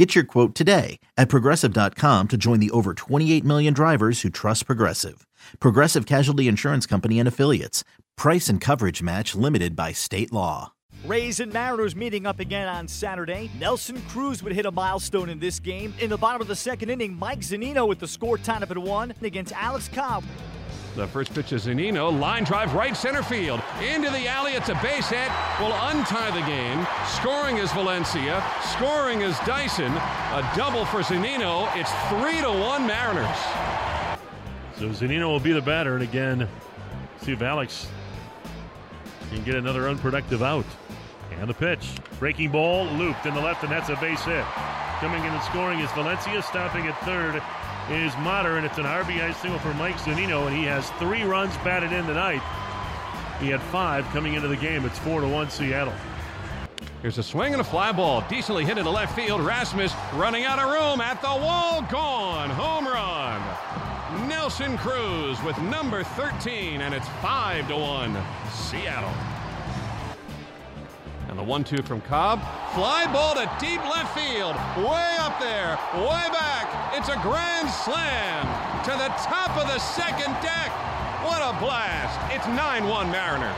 Get your quote today at progressive.com to join the over 28 million drivers who trust Progressive. Progressive Casualty Insurance Company and Affiliates. Price and coverage match limited by state law. Rays and Mariners meeting up again on Saturday. Nelson Cruz would hit a milestone in this game. In the bottom of the second inning, Mike Zunino with the score tied up at one against Alex Cobb. The first pitch is Zunino. Line drive right center field. Into the alley. It's a base hit. Will untie the game. Scoring is Valencia. Scoring is Dyson. A double for Zunino. It's 3 to 1 Mariners. So Zunino will be the batter. And again, see if Alex can get another unproductive out. And the pitch. Breaking ball looped in the left, and that's a base hit. Coming in and scoring is Valencia. Stopping at third is Motter, and it's an RBI single for Mike Zunino, and he has three runs batted in tonight. He had five coming into the game. It's four to one Seattle. Here's a swing and a fly ball. Decently hit into left field. Rasmus running out of room at the wall. Gone. Home run. Nelson Cruz with number 13, and it's 5 to 1. Seattle. And the 1 2 from Cobb. Fly ball to deep left field. Way up there. Way back. It's a grand slam to the top of the second deck. What a blast. It's 9 1 Mariners.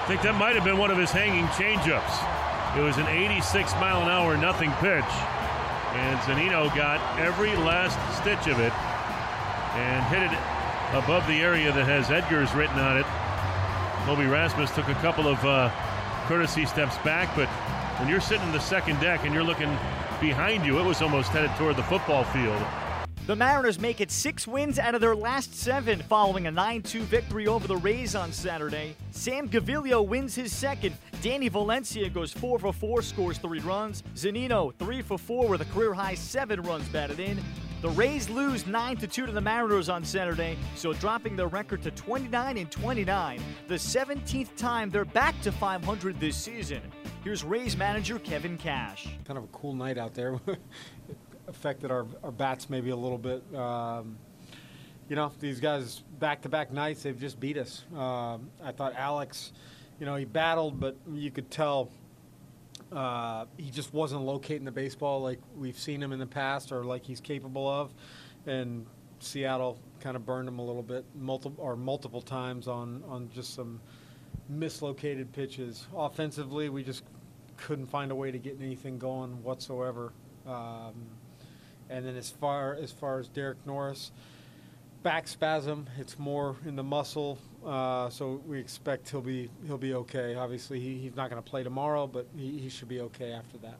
I think that might have been one of his hanging changeups. It was an 86 mile an hour nothing pitch. And Zunino got every last stitch of it and hit it above the area that has Edgar's written on it. Colby Rasmus took a couple of uh, courtesy steps back, but when you're sitting in the second deck and you're looking behind you, it was almost headed toward the football field. The Mariners make it six wins out of their last seven following a 9 2 victory over the Rays on Saturday. Sam Gaviglio wins his second. Danny Valencia goes 4 for 4, scores three runs. Zunino 3 for 4 with a career high seven runs batted in. The Rays lose 9 to 2 to the Mariners on Saturday, so dropping their record to 29 and 29, the 17th time they're back to 500 this season. Here's Rays manager Kevin Cash. Kind of a cool night out there. affected our, our bats maybe a little bit. Um, you know, these guys back to back nights, they've just beat us. Uh, I thought Alex, you know, he battled, but you could tell uh, he just wasn't locating the baseball like we've seen him in the past or like he's capable of. And Seattle kind of burned him a little bit, multiple or multiple times on, on just some mislocated pitches. Offensively, we just couldn't find a way to get anything going whatsoever. Um, and then as far as far as Derek Norris, back spasm. It's more in the muscle, uh, so we expect he'll be he'll be okay. Obviously, he, he's not going to play tomorrow, but he, he should be okay after that.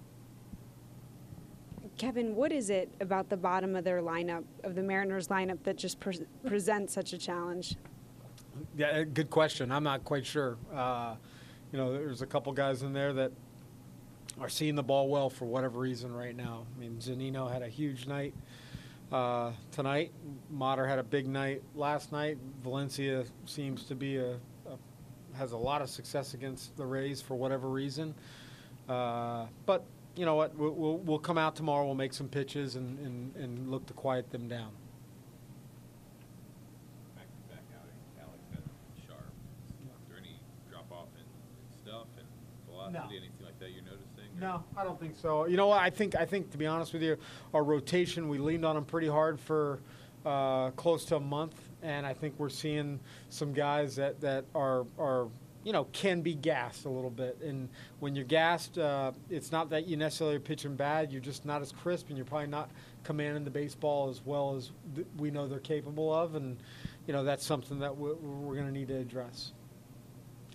Kevin, what is it about the bottom of their lineup, of the Mariners lineup, that just pre- presents such a challenge? Yeah, good question. I'm not quite sure. Uh, you know, there's a couple guys in there that are seeing the ball well for whatever reason right now. I mean, Zunino had a huge night uh, tonight. Motter had a big night last night. Valencia seems to be a, a has a lot of success against the Rays for whatever reason. Uh, but you know what? We'll, we'll, we'll, come out tomorrow. We'll make some pitches and, and, and look to quiet them down. Back to back outing, Alex had sharp. Is there any drop off in, in stuff and velocity, No. Anything like that you're noticing? or- No, I don't think so. You know what? I think I think to be honest with you, our rotation we leaned on them pretty hard for uh, close to a month, and I think we're seeing some guys that that are are you know can be gassed a little bit. And when you're gassed, uh, it's not that you necessarily are pitching bad. You're just not as crisp, and you're probably not commanding the baseball as well as th- we know they're capable of. And you know that's something that we're, we're going to need to address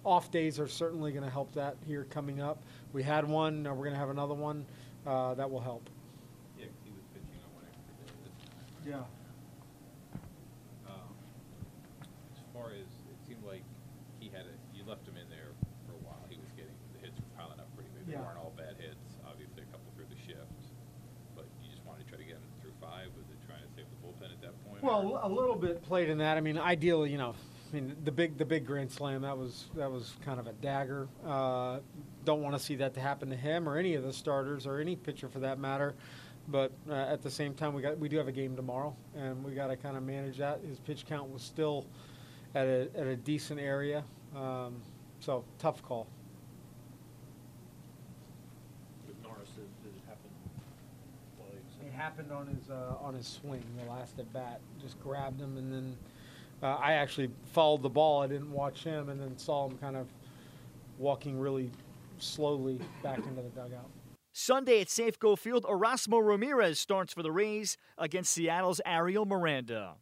off days are certainly going to help that here coming up. We had one, uh, we're going to have another one uh, that will help. Yeah, 'cause he was pitching on one extra day. This- Yeah. Um, as far as it seemed like he had a, you left him in there for a while. He was getting the hits were piling up pretty big. They Yeah. weren't all bad hits. Obviously, a couple through the shift, but you just wanted to try to get him through five, was it trying to save the bullpen at that point. Well, a little bit played in that. I mean, ideally, you know, I mean, the big the big grand slam that was that was kind of a dagger. Uh, don't want to see that to happen to him or any of the starters or any pitcher for that matter. But uh, at the same time, we got we do have a game tomorrow, and we got to kind of manage that. His pitch count was still at a at a decent area, um, so tough call. With Norris, did did it happen? while he It happened on his uh, on his swing, the last at bat. Just grabbed him, and then uh, I actually followed the ball. I didn't watch him, and then saw him kind of walking really slowly back into the dugout. Sunday at Safeco Field, Erasmo Ramirez starts for the Rays against Seattle's Ariel Miranda.